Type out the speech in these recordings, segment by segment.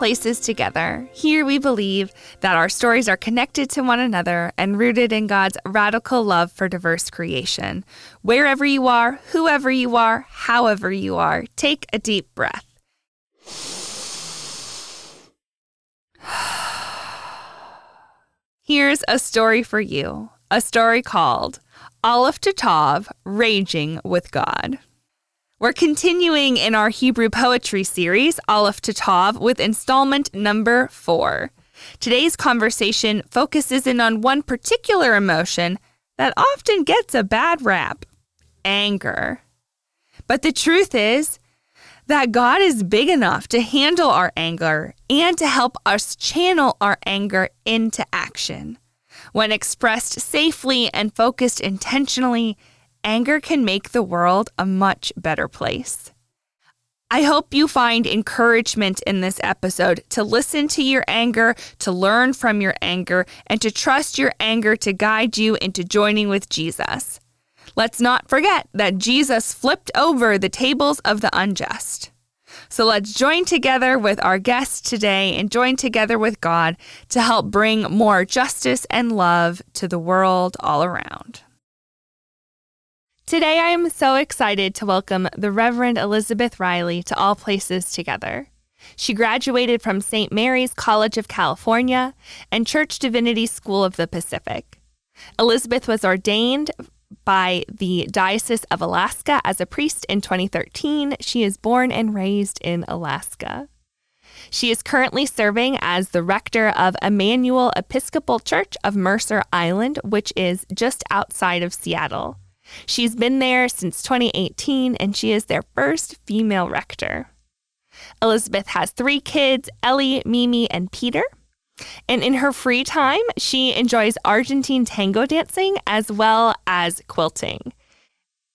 Places Together. Here we believe that our stories are connected to one another and rooted in God's radical love for diverse creation. Wherever you are, whoever you are, however you are, take a deep breath. Here's a story for you a story called Aleph to Tav Raging with God. We're continuing in our Hebrew poetry series, Aleph to Tav, with installment number four. Today's conversation focuses in on one particular emotion that often gets a bad rap anger. But the truth is that God is big enough to handle our anger and to help us channel our anger into action. When expressed safely and focused intentionally, anger can make the world a much better place. I hope you find encouragement in this episode to listen to your anger, to learn from your anger, and to trust your anger to guide you into joining with Jesus. Let's not forget that Jesus flipped over the tables of the unjust. So let's join together with our guest today and join together with God to help bring more justice and love to the world all around. Today, I am so excited to welcome the Reverend Elizabeth Riley to All Places Together. She graduated from St. Mary's College of California and Church Divinity School of the Pacific. Elizabeth was ordained by the Diocese of Alaska as a priest in 2013. She is born and raised in Alaska. She is currently serving as the rector of Emmanuel Episcopal Church of Mercer Island, which is just outside of Seattle. She's been there since 2018 and she is their first female rector. Elizabeth has three kids Ellie, Mimi, and Peter. And in her free time, she enjoys Argentine tango dancing as well as quilting.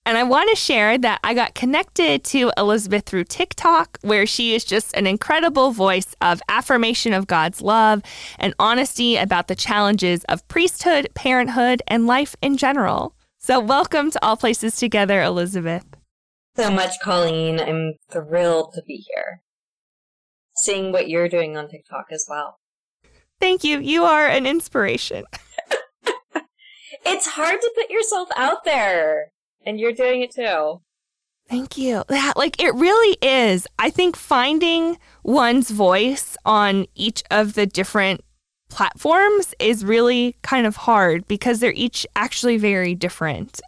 And I want to share that I got connected to Elizabeth through TikTok, where she is just an incredible voice of affirmation of God's love and honesty about the challenges of priesthood, parenthood, and life in general. So, welcome to All Places Together, Elizabeth. So much, Colleen. I'm thrilled to be here. Seeing what you're doing on TikTok as well. Thank you. You are an inspiration. it's hard to put yourself out there, and you're doing it too. Thank you. That, like, it really is. I think finding one's voice on each of the different platforms is really kind of hard because they're each actually very different.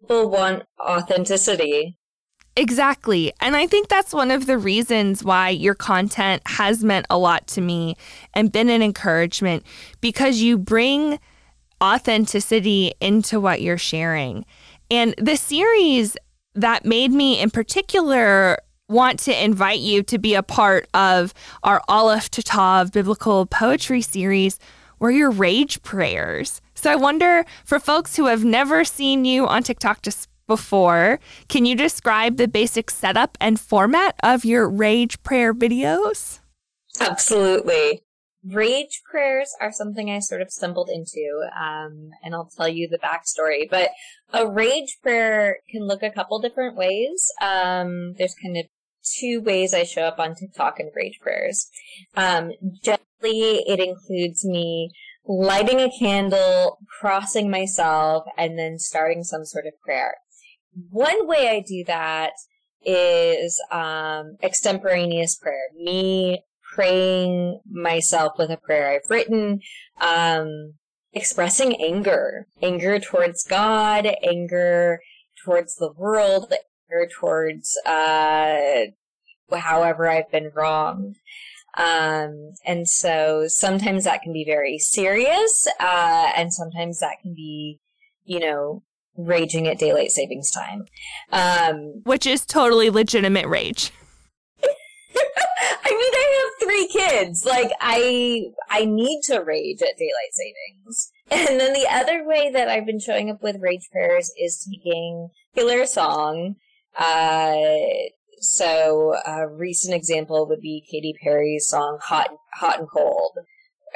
People want authenticity. Exactly. And I think that's one of the reasons why your content has meant a lot to me and been an encouragement because you bring authenticity into what you're sharing. And the series that made me in particular want to invite you to be a part of our Aleph to Tav biblical poetry series were your rage prayers. So I wonder for folks who have never seen you on TikTok just before, can you describe the basic setup and format of your rage prayer videos? Absolutely. Rage prayers are something I sort of stumbled into, um, and I'll tell you the backstory. But a rage prayer can look a couple different ways. Um, there's kind of two ways I show up on TikTok and rage prayers. Um, generally, it includes me lighting a candle, crossing myself, and then starting some sort of prayer. One way I do that is um, extemporaneous prayer. Me praying myself with a prayer I've written, um, expressing anger, anger towards God, anger towards the world, towards uh, however I've been wronged. Um, and so sometimes that can be very serious, uh, and sometimes that can be, you know, raging at daylight savings time. Um, Which is totally legitimate rage. I mean, I have three kids. Like, I I need to rage at daylight savings. And then the other way that I've been showing up with rage prayers is taking killer song uh, so a recent example would be Katy Perry's song "Hot, Hot and Cold."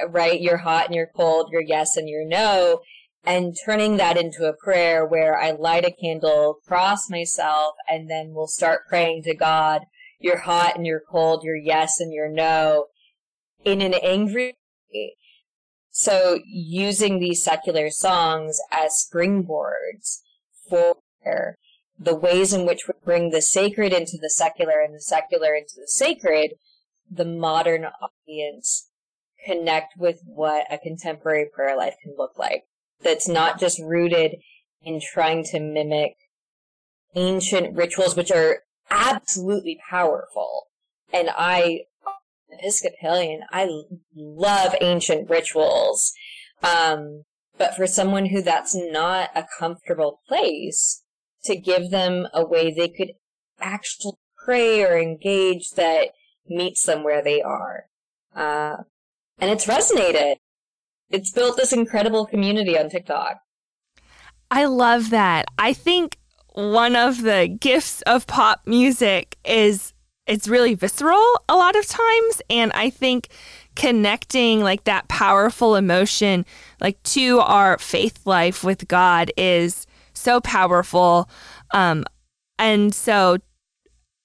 Right, you're hot and you're cold, you're yes and you're no, and turning that into a prayer where I light a candle, cross myself, and then we'll start praying to God. You're hot and you're cold, you're yes and you're no, in an angry way. So using these secular songs as springboards for the ways in which we bring the sacred into the secular and the secular into the sacred, the modern audience connect with what a contemporary prayer life can look like. That's not just rooted in trying to mimic ancient rituals, which are absolutely powerful. And I, Episcopalian, I love ancient rituals. Um, but for someone who that's not a comfortable place, to give them a way they could actually pray or engage that meets them where they are. Uh, and it's resonated. It's built this incredible community on TikTok. I love that. I think one of the gifts of pop music is it's really visceral a lot of times and I think connecting like that powerful emotion like to our faith life with God is so powerful. Um, and so,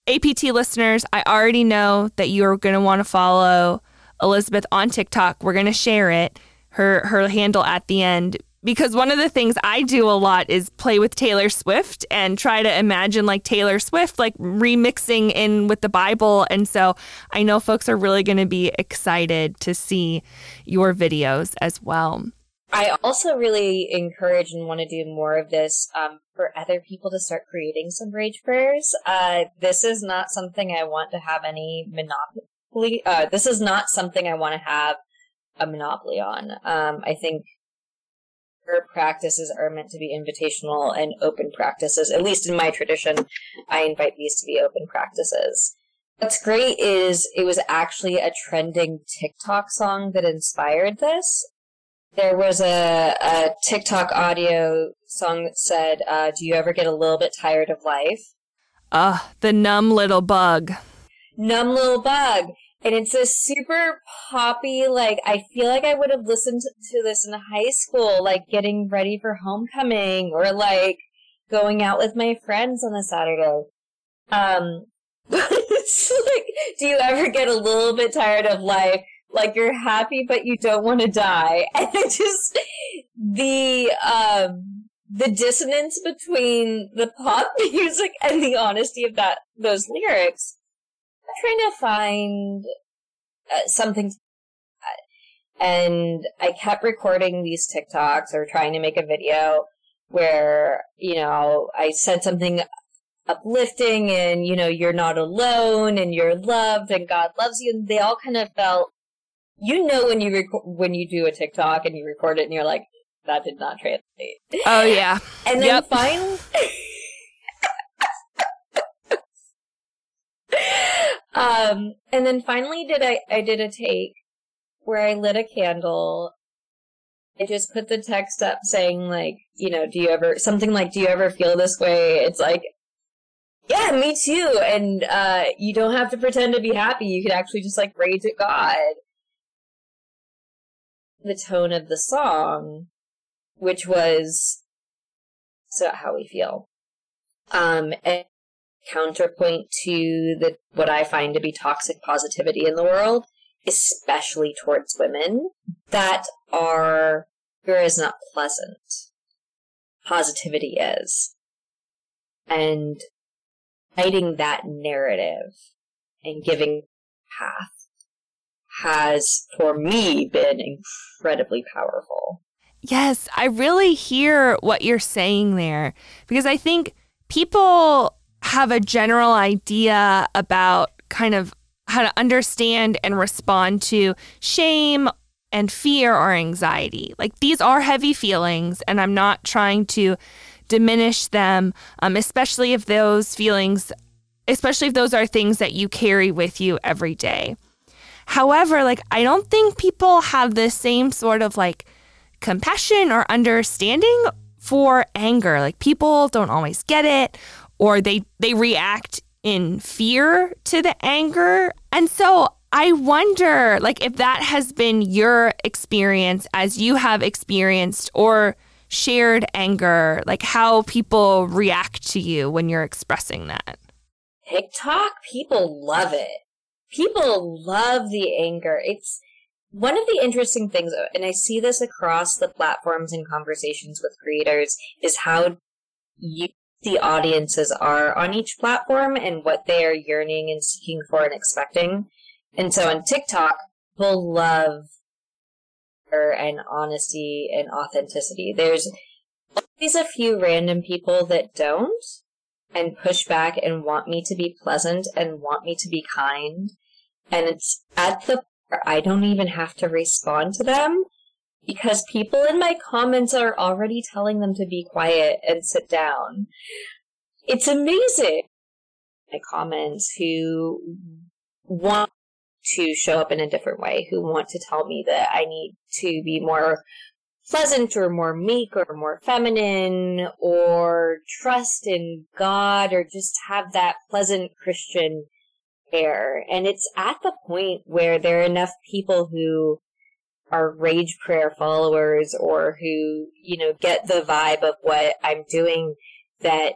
APT listeners, I already know that you are going to want to follow Elizabeth on TikTok. We're going to share it, her her handle at the end because one of the things I do a lot is play with Taylor Swift and try to imagine like Taylor Swift like remixing in with the Bible and so I know folks are really going to be excited to see your videos as well. I also really encourage and want to do more of this um, for other people to start creating some rage prayers. Uh, this is not something I want to have any monopoly. Uh, this is not something I want to have a monopoly on. Um, I think practices are meant to be invitational and open practices. At least in my tradition, I invite these to be open practices. What's great is it was actually a trending TikTok song that inspired this there was a, a TikTok audio song that said, uh, Do you ever get a little bit tired of life? Ah, uh, the numb little bug. Numb little bug. And it's a super poppy, like, I feel like I would have listened to this in high school, like getting ready for homecoming or like going out with my friends on a Saturday. Um, but it's like, do you ever get a little bit tired of life? Like you're happy but you don't want to die. And it just the um the dissonance between the pop music and the honesty of that those lyrics i'm trying to find uh, something and i kept recording these tiktoks or trying to make a video where you know i said something uplifting and you know you're not alone and you're loved and god loves you and they all kind of felt you know when you record when you do a TikTok and you record it and you're like, that did not translate. Oh yeah. and then yep. finally Um and then finally did I I did a take where I lit a candle. I just put the text up saying like, you know, do you ever something like do you ever feel this way? It's like yeah, me too. And uh, you don't have to pretend to be happy. You could actually just like rage at God the tone of the song, which was so how we feel. Um, and counterpoint to the what I find to be toxic positivity in the world, especially towards women that are here is not pleasant. Positivity is. And fighting that narrative and giving path has, for me, been incredibly powerful. Yes, I really hear what you're saying there because I think people have a general idea about kind of how to understand and respond to shame and fear or anxiety. Like these are heavy feelings, and I'm not trying to diminish them, um, especially if those feelings, especially if those are things that you carry with you every day. However, like I don't think people have the same sort of like compassion or understanding for anger. Like people don't always get it or they they react in fear to the anger. And so I wonder like if that has been your experience as you have experienced or shared anger, like how people react to you when you're expressing that. TikTok, people love it people love the anger. It's one of the interesting things, and I see this across the platforms and conversations with creators, is how you, the audiences are on each platform and what they are yearning and seeking for and expecting. And so on TikTok, people love and honesty and authenticity. There's always a few random people that don't and push back and want me to be pleasant and want me to be kind. And it's at the I don't even have to respond to them because people in my comments are already telling them to be quiet and sit down. It's amazing. My comments who want to show up in a different way, who want to tell me that I need to be more pleasant or more meek or more feminine or trust in God or just have that pleasant Christian air. And it's at the point where there are enough people who are rage prayer followers or who, you know, get the vibe of what I'm doing that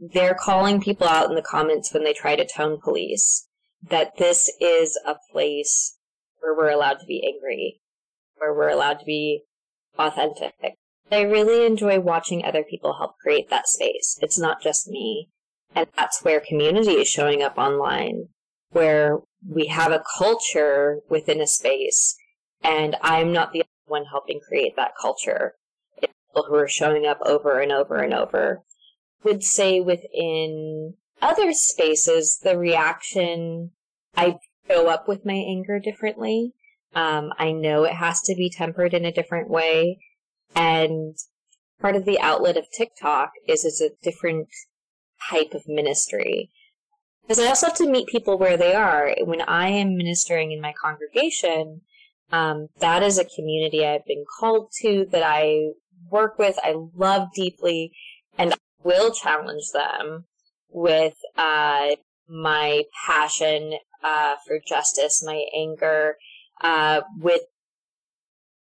they're calling people out in the comments when they try to tone police that this is a place where we're allowed to be angry, where we're allowed to be authentic. I really enjoy watching other people help create that space. It's not just me. And that's where community is showing up online, where we have a culture within a space, and I'm not the one helping create that culture. It's people who are showing up over and over and over. I would say within other spaces, the reaction, I show up with my anger differently. Um, I know it has to be tempered in a different way. And part of the outlet of TikTok is it's a different type of ministry. Because I also have to meet people where they are. When I am ministering in my congregation, um, that is a community I've been called to, that I work with, I love deeply, and I will challenge them with uh, my passion uh, for justice, my anger, uh, with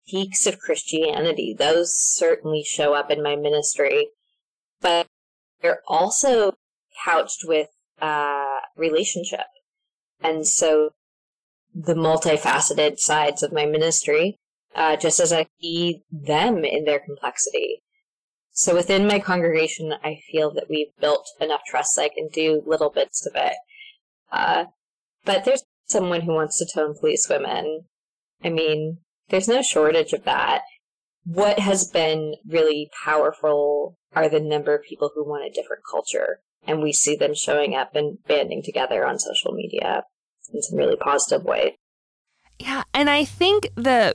peaks of Christianity. Those certainly show up in my ministry, but they're also couched with uh, relationship. And so the multifaceted sides of my ministry, uh, just as I see them in their complexity. So within my congregation, I feel that we've built enough trust I can do little bits of it. Uh, but there's someone who wants to tone police women. I mean, there's no shortage of that. What has been really powerful are the number of people who want a different culture. And we see them showing up and banding together on social media in some really positive ways. Yeah. And I think the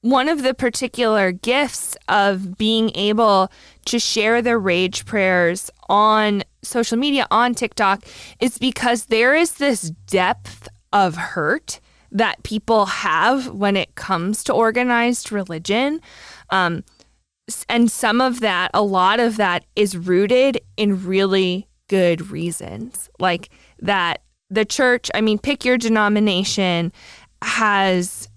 one of the particular gifts of being able to share the rage prayers on social media, on TikTok, is because there is this depth of hurt that people have when it comes to organized religion. Um, and some of that, a lot of that is rooted in really good reasons. Like that the church, I mean, pick your denomination, has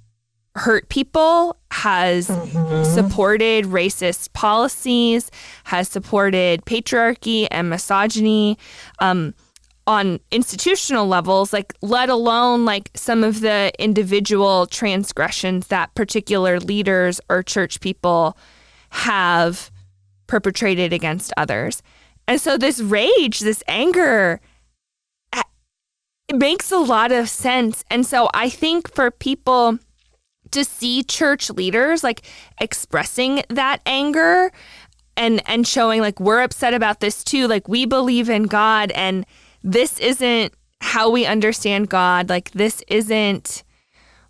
hurt people, has mm-hmm. supported racist policies, has supported patriarchy and misogyny um, on institutional levels, like let alone like some of the individual transgressions that particular leaders or church people have perpetrated against others. And so this rage, this anger, it makes a lot of sense. And so I think for people to see church leaders like expressing that anger and and showing like we're upset about this too like we believe in God and this isn't how we understand God. Like this isn't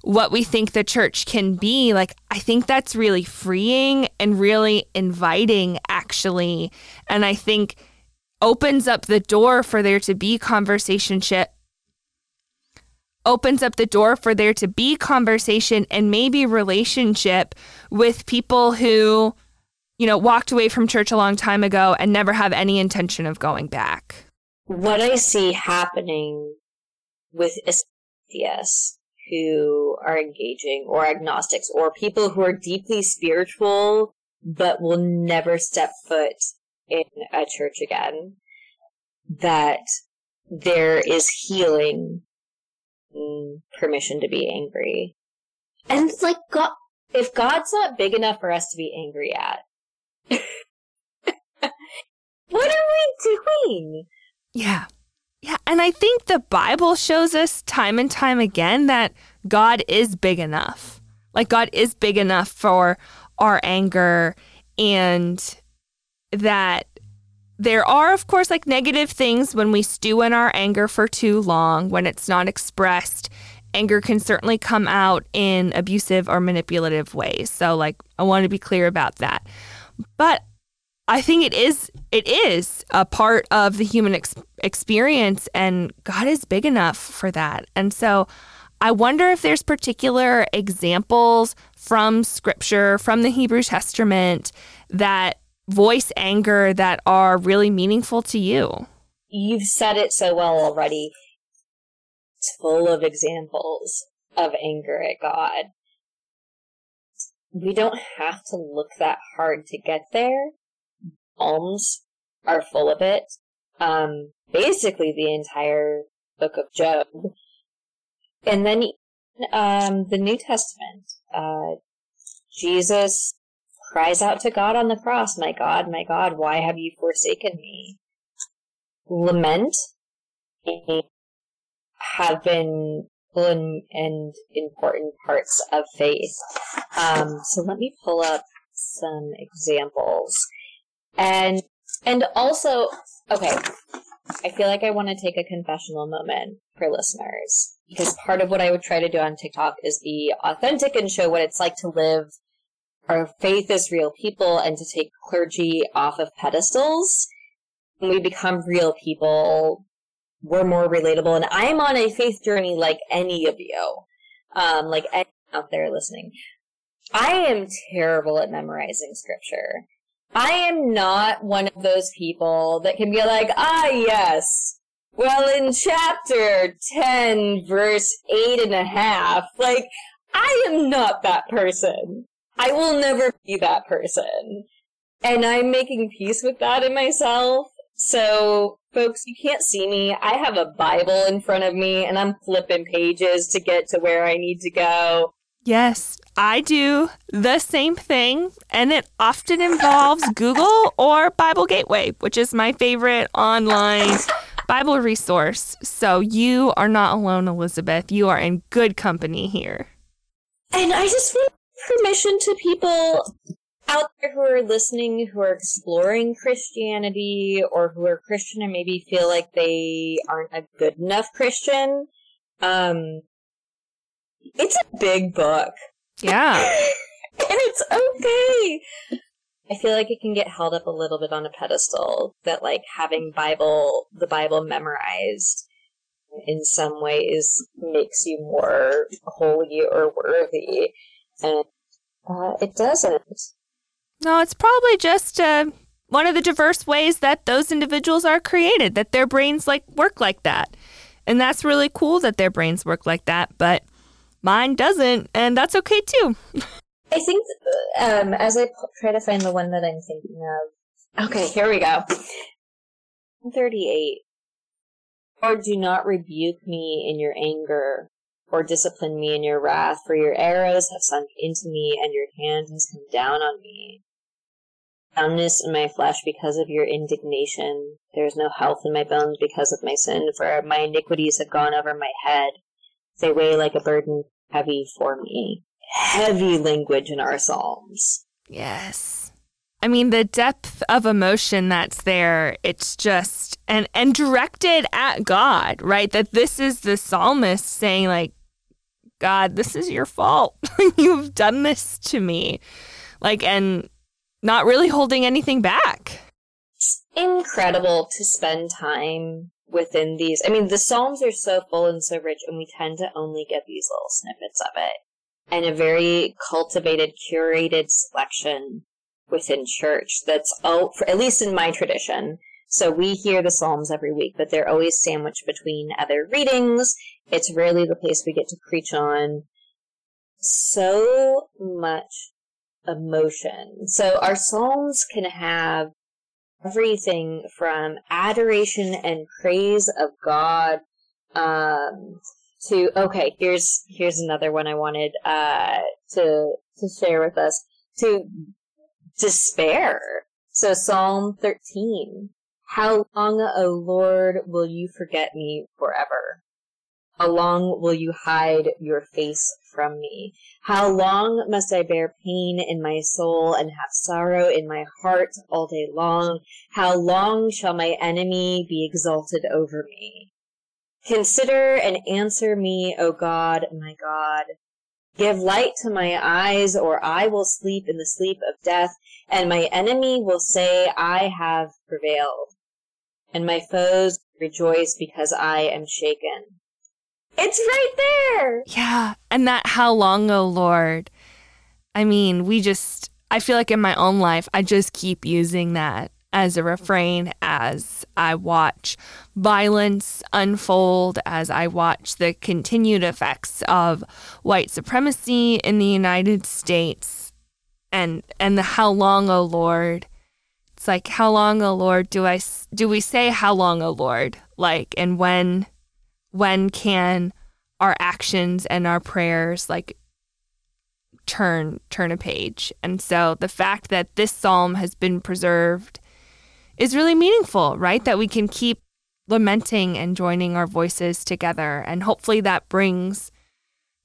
what we think the church can be. Like i think that's really freeing and really inviting actually. And i think opens up the door for there to be conversation opens up the door for there to be conversation and maybe relationship with people who, you know, walked away from church a long time ago and never have any intention of going back. What I see happening with atheists who are engaging or agnostics or people who are deeply spiritual but will never step foot in a church again, that there is healing permission to be angry. And it's like, God, if God's not big enough for us to be angry at, what are we doing? Yeah. Yeah. And I think the Bible shows us time and time again that God is big enough. Like, God is big enough for our anger and that there are, of course, like negative things when we stew in our anger for too long, when it's not expressed. Anger can certainly come out in abusive or manipulative ways. So, like, I want to be clear about that. But I think it is it is a part of the human ex- experience, and God is big enough for that. And so, I wonder if there's particular examples from Scripture, from the Hebrew Testament, that voice anger that are really meaningful to you. You've said it so well already. It's full of examples of anger at God. We don't have to look that hard to get there. Psalms are full of it. Um, basically the entire book of Job. And then um, the New Testament. Uh, Jesus cries out to God on the cross, My God, my God, why have you forsaken me? Lament have been and important parts of faith. Um, so let me pull up some examples. And and also, okay, I feel like I want to take a confessional moment for listeners because part of what I would try to do on TikTok is be authentic and show what it's like to live our faith as real people and to take clergy off of pedestals. When we become real people, we're more relatable. And I'm on a faith journey like any of you, um, like out there listening. I am terrible at memorizing scripture. I am not one of those people that can be like, ah, yes. Well, in chapter 10, verse eight and a half, like, I am not that person. I will never be that person. And I'm making peace with that in myself. So, folks, you can't see me. I have a Bible in front of me and I'm flipping pages to get to where I need to go. Yes, I do the same thing, and it often involves Google or Bible Gateway, which is my favorite online Bible resource. So you are not alone, Elizabeth. You are in good company here. And I just want permission to people out there who are listening who are exploring Christianity or who are Christian and maybe feel like they aren't a good enough Christian. Um, it's a big book. Yeah. and it's okay. I feel like it can get held up a little bit on a pedestal that like having Bible the Bible memorized in some ways makes you more holy or worthy and uh, it doesn't. No, it's probably just uh, one of the diverse ways that those individuals are created, that their brains like work like that. And that's really cool that their brains work like that, but mine doesn't, and that's okay too. I think um, as I try to find the one that I'm thinking of. Okay, here we go. 38. Or do not rebuke me in your anger, or discipline me in your wrath, for your arrows have sunk into me, and your hand has come down on me. Numbness in my flesh because of your indignation. There is no health in my bones because of my sin, for my iniquities have gone over my head. They weigh like a burden heavy for me. Heavy language in our Psalms. Yes. I mean the depth of emotion that's there, it's just and and directed at God, right? That this is the psalmist saying like God, this is your fault. You've done this to me. Like, and not really holding anything back. It's incredible to spend time within these. I mean, the Psalms are so full and so rich, and we tend to only get these little snippets of it. And a very cultivated, curated selection within church that's, oh, for, at least in my tradition, so we hear the Psalms every week, but they're always sandwiched between other readings. It's rarely the place we get to preach on. So much emotion. So our Psalms can have everything from adoration and praise of God, um, to okay, here's here's another one I wanted uh, to to share with us. To despair. So Psalm 13. How long, O Lord, will you forget me forever? How long will you hide your face from me? How long must I bear pain in my soul and have sorrow in my heart all day long? How long shall my enemy be exalted over me? Consider and answer me, O God, my God. Give light to my eyes, or I will sleep in the sleep of death, and my enemy will say, I have prevailed and my foes rejoice because I am shaken. It's right there. Yeah. And that how long, oh Lord. I mean, we just, I feel like in my own life, I just keep using that as a refrain as I watch violence unfold, as I watch the continued effects of white supremacy in the United States. And, and the how long, oh Lord. It's like, how long, oh Lord, do I do we say how long, oh Lord? Like, and when when can our actions and our prayers like turn turn a page? And so the fact that this psalm has been preserved is really meaningful, right? That we can keep lamenting and joining our voices together and hopefully that brings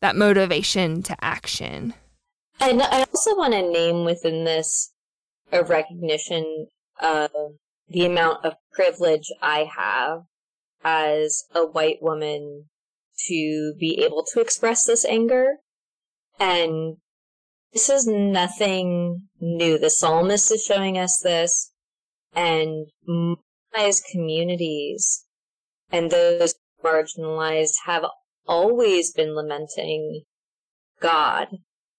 that motivation to action. And I also want to name within this a recognition of the amount of privilege I have as a white woman to be able to express this anger. And this is nothing new. The psalmist is showing us this, and marginalized communities and those marginalized have always been lamenting God.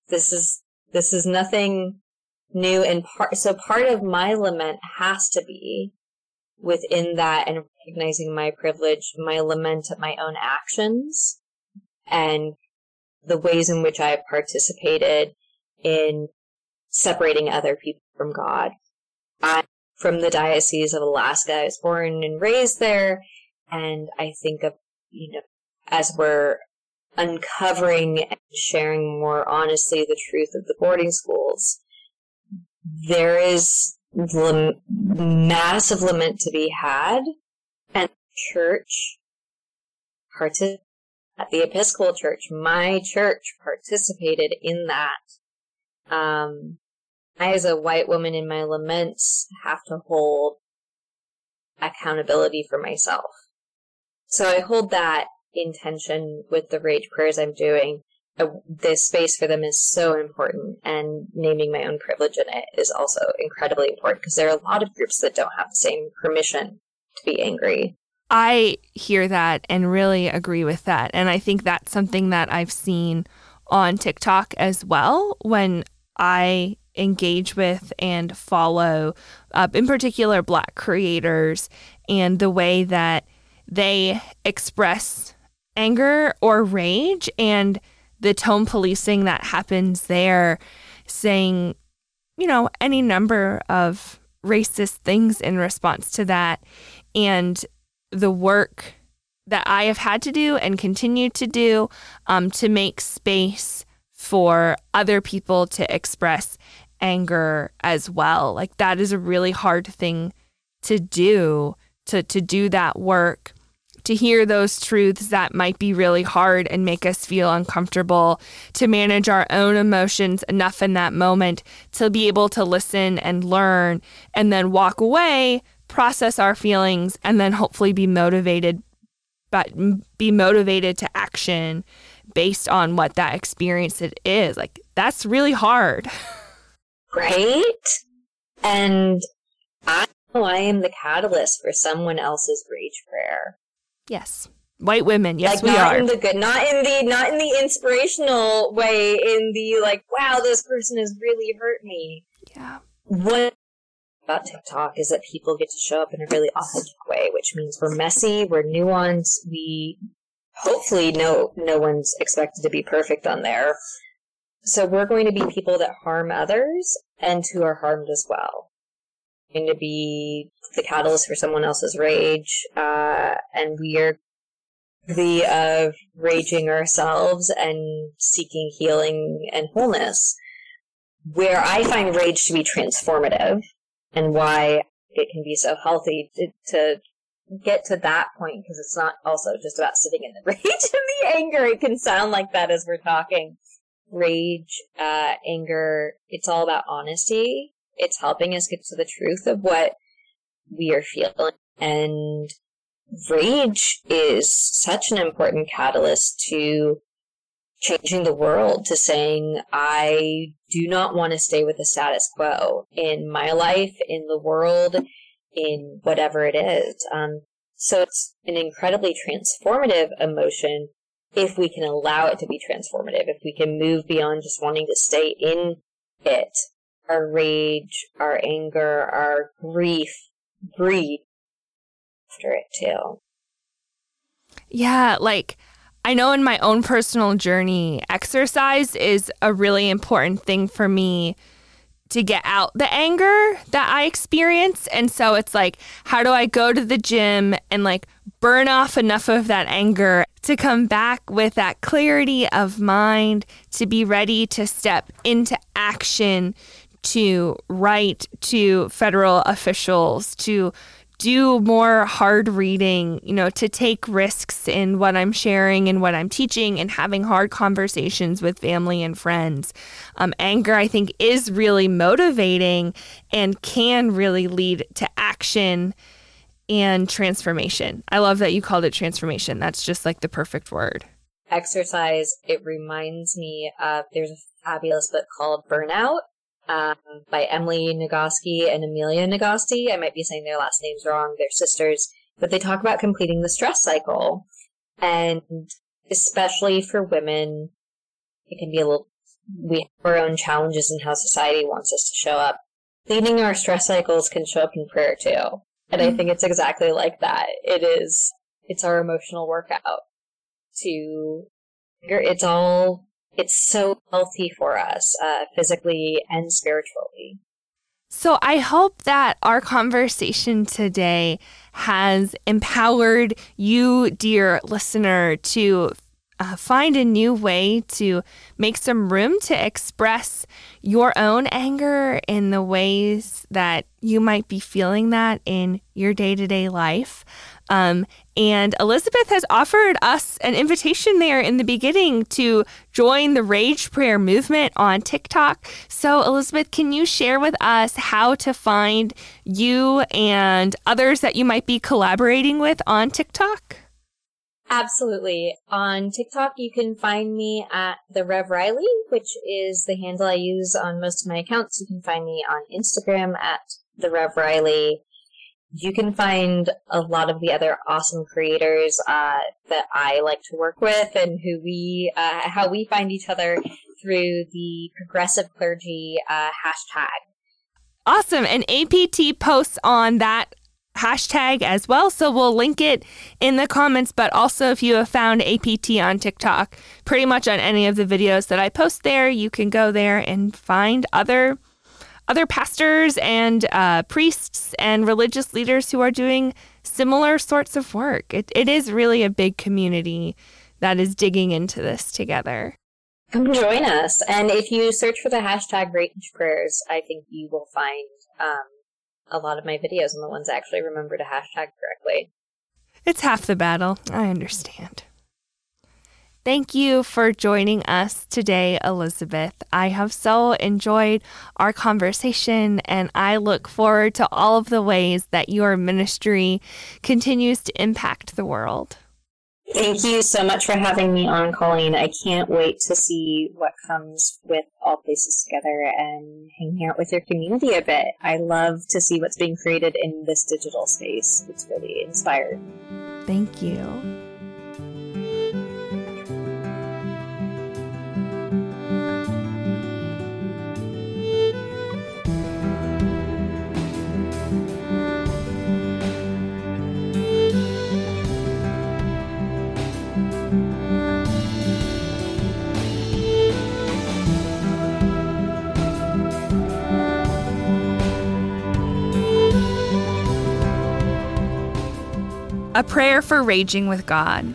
This is this is nothing new and part so part of my lament has to be within that and recognizing my privilege my lament at my own actions and the ways in which i participated in separating other people from god. I'm from the diocese of alaska i was born and raised there and i think of you know as we're uncovering and sharing more honestly the truth of the boarding schools there is lam- massive lament to be had, and church partic- at the Episcopal Church, my church participated in that. Um, I, as a white woman in my laments, have to hold accountability for myself. So I hold that intention with the rage prayers I'm doing the space for them is so important and naming my own privilege in it is also incredibly important because there are a lot of groups that don't have the same permission to be angry i hear that and really agree with that and i think that's something that i've seen on tiktok as well when i engage with and follow uh, in particular black creators and the way that they express anger or rage and the tone policing that happens there, saying, you know, any number of racist things in response to that. And the work that I have had to do and continue to do um, to make space for other people to express anger as well. Like that is a really hard thing to do to to do that work to hear those truths that might be really hard and make us feel uncomfortable, to manage our own emotions enough in that moment to be able to listen and learn and then walk away, process our feelings, and then hopefully be motivated but be motivated to action based on what that experience it is. Like that's really hard. Right? And I know I am the catalyst for someone else's rage prayer. Yes. White women, yes, like, we not are. In the good, not in the not in the inspirational way. In the like, wow, this person has really hurt me. Yeah. What about TikTok is that people get to show up in a really authentic way, which means we're messy, we're nuanced, we hopefully no no one's expected to be perfect on there. So we're going to be people that harm others and who are harmed as well We're going to be the catalyst for someone else's rage, uh, and we are the of raging ourselves and seeking healing and wholeness. Where I find rage to be transformative and why it can be so healthy to, to get to that point because it's not also just about sitting in the rage and the anger. It can sound like that as we're talking. Rage, uh, anger, it's all about honesty. It's helping us get to the truth of what we are feeling. And rage is such an important catalyst to changing the world, to saying, I do not want to stay with the status quo in my life, in the world, in whatever it is. Um, so it's an incredibly transformative emotion if we can allow it to be transformative, if we can move beyond just wanting to stay in it. Our rage, our anger, our grief, breathe after it too. Yeah, like I know in my own personal journey, exercise is a really important thing for me to get out the anger that I experience. And so it's like, how do I go to the gym and like burn off enough of that anger to come back with that clarity of mind, to be ready to step into action, to write to federal officials, to do more hard reading, you know, to take risks in what I'm sharing and what I'm teaching and having hard conversations with family and friends. Um, anger, I think, is really motivating and can really lead to action and transformation. I love that you called it transformation. That's just like the perfect word. Exercise, it reminds me of there's a fabulous book called Burnout um, by Emily Nagoski and Amelia Nagoski. I might be saying their last names wrong. They're sisters, but they talk about completing the stress cycle. And especially for women, it can be a little, we have our own challenges in how society wants us to show up. Leading our stress cycles can show up in prayer too. And I mm-hmm. think it's exactly like that. It is, it's our emotional workout to, it's all it's so healthy for us uh, physically and spiritually. So I hope that our conversation today has empowered you, dear listener, to uh, find a new way to make some room to express your own anger in the ways that you might be feeling that in your day to day life. Um, and Elizabeth has offered us an invitation there in the beginning to join the Rage Prayer movement on TikTok. So, Elizabeth, can you share with us how to find you and others that you might be collaborating with on TikTok? Absolutely. On TikTok, you can find me at the Rev Riley, which is the handle I use on most of my accounts. You can find me on Instagram at the Rev Riley you can find a lot of the other awesome creators uh, that I like to work with and who we, uh, how we find each other through the progressive clergy uh, hashtag. Awesome. And APT posts on that hashtag as well. So we'll link it in the comments. But also, if you have found APT on TikTok, pretty much on any of the videos that I post there, you can go there and find other other pastors and uh, priests and religious leaders who are doing similar sorts of work. It, it is really a big community that is digging into this together. Come join us. And if you search for the hashtag Rage Prayers, I think you will find um, a lot of my videos and the ones I actually remember to hashtag correctly. It's half the battle. I understand. Thank you for joining us today, Elizabeth. I have so enjoyed our conversation, and I look forward to all of the ways that your ministry continues to impact the world. Thank you so much for having me on, Colleen. I can't wait to see what comes with All Places Together and hanging out with your community a bit. I love to see what's being created in this digital space. It's really inspired. Thank you. a prayer for raging with God.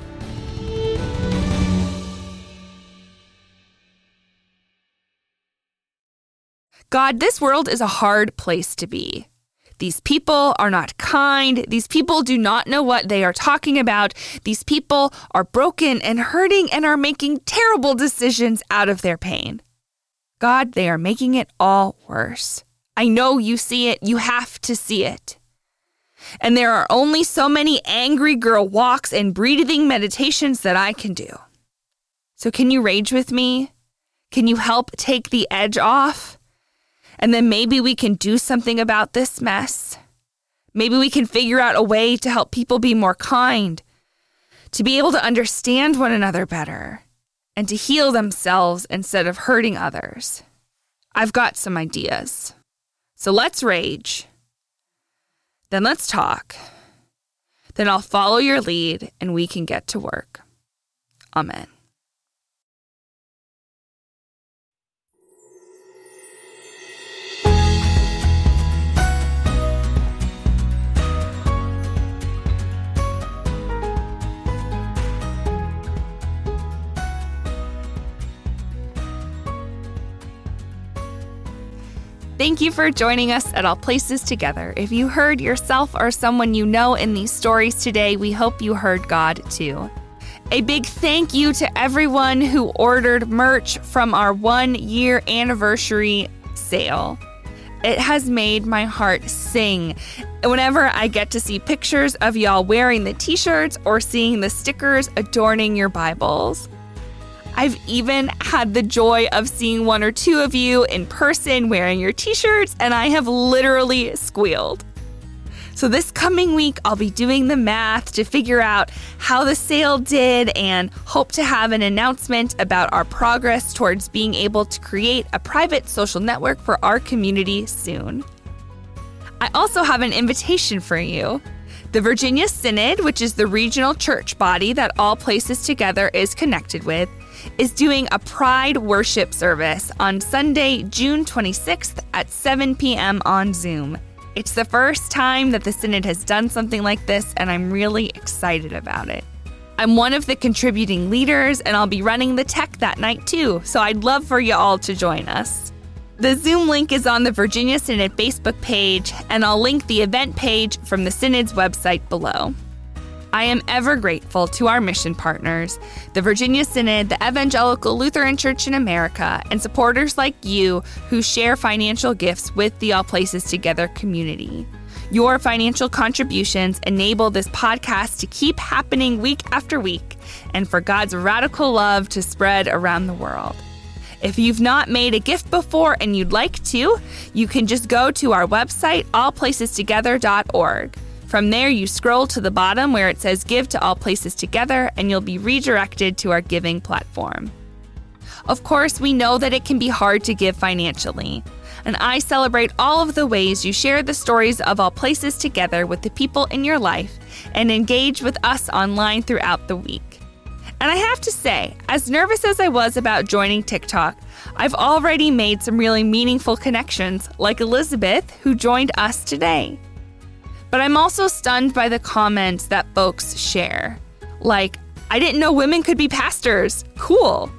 God, this world is a hard place to be. These people are not kind. These people do not know what they are talking about. These people are broken and hurting and are making terrible decisions out of their pain. God, they are making it all worse. I know you see it. You have to see it. And there are only so many angry girl walks and breathing meditations that I can do. So, can you rage with me? Can you help take the edge off? And then maybe we can do something about this mess. Maybe we can figure out a way to help people be more kind, to be able to understand one another better, and to heal themselves instead of hurting others. I've got some ideas. So let's rage. Then let's talk. Then I'll follow your lead and we can get to work. Amen. Thank you for joining us at All Places Together. If you heard yourself or someone you know in these stories today, we hope you heard God too. A big thank you to everyone who ordered merch from our one year anniversary sale. It has made my heart sing whenever I get to see pictures of y'all wearing the t shirts or seeing the stickers adorning your Bibles. I've even had the joy of seeing one or two of you in person wearing your t shirts, and I have literally squealed. So, this coming week, I'll be doing the math to figure out how the sale did and hope to have an announcement about our progress towards being able to create a private social network for our community soon. I also have an invitation for you. The Virginia Synod, which is the regional church body that All Places Together is connected with, is doing a Pride worship service on Sunday, June 26th at 7 p.m. on Zoom. It's the first time that the Synod has done something like this, and I'm really excited about it. I'm one of the contributing leaders, and I'll be running the tech that night too, so I'd love for you all to join us. The Zoom link is on the Virginia Synod Facebook page, and I'll link the event page from the Synod's website below. I am ever grateful to our mission partners, the Virginia Synod, the Evangelical Lutheran Church in America, and supporters like you who share financial gifts with the All Places Together community. Your financial contributions enable this podcast to keep happening week after week and for God's radical love to spread around the world. If you've not made a gift before and you'd like to, you can just go to our website, allplacestogether.org. From there, you scroll to the bottom where it says Give to All Places Together, and you'll be redirected to our giving platform. Of course, we know that it can be hard to give financially, and I celebrate all of the ways you share the stories of All Places Together with the people in your life and engage with us online throughout the week. And I have to say, as nervous as I was about joining TikTok, I've already made some really meaningful connections, like Elizabeth, who joined us today. But I'm also stunned by the comments that folks share. Like, I didn't know women could be pastors. Cool.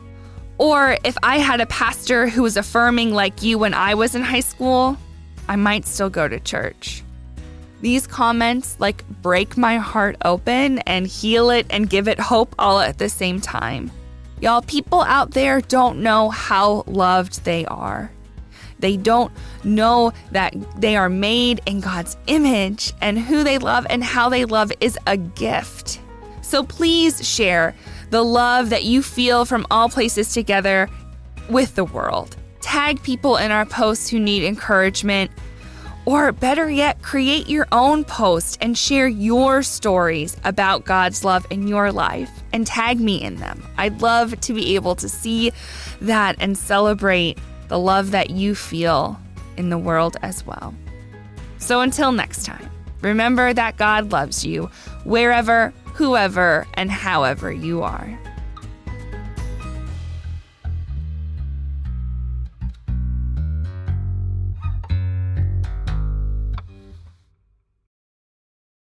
Or if I had a pastor who was affirming like you when I was in high school, I might still go to church. These comments like break my heart open and heal it and give it hope all at the same time. Y'all, people out there don't know how loved they are. They don't know that they are made in God's image and who they love and how they love is a gift. So please share the love that you feel from all places together with the world. Tag people in our posts who need encouragement. Or better yet, create your own post and share your stories about God's love in your life and tag me in them. I'd love to be able to see that and celebrate the love that you feel in the world as well. So until next time, remember that God loves you wherever, whoever, and however you are.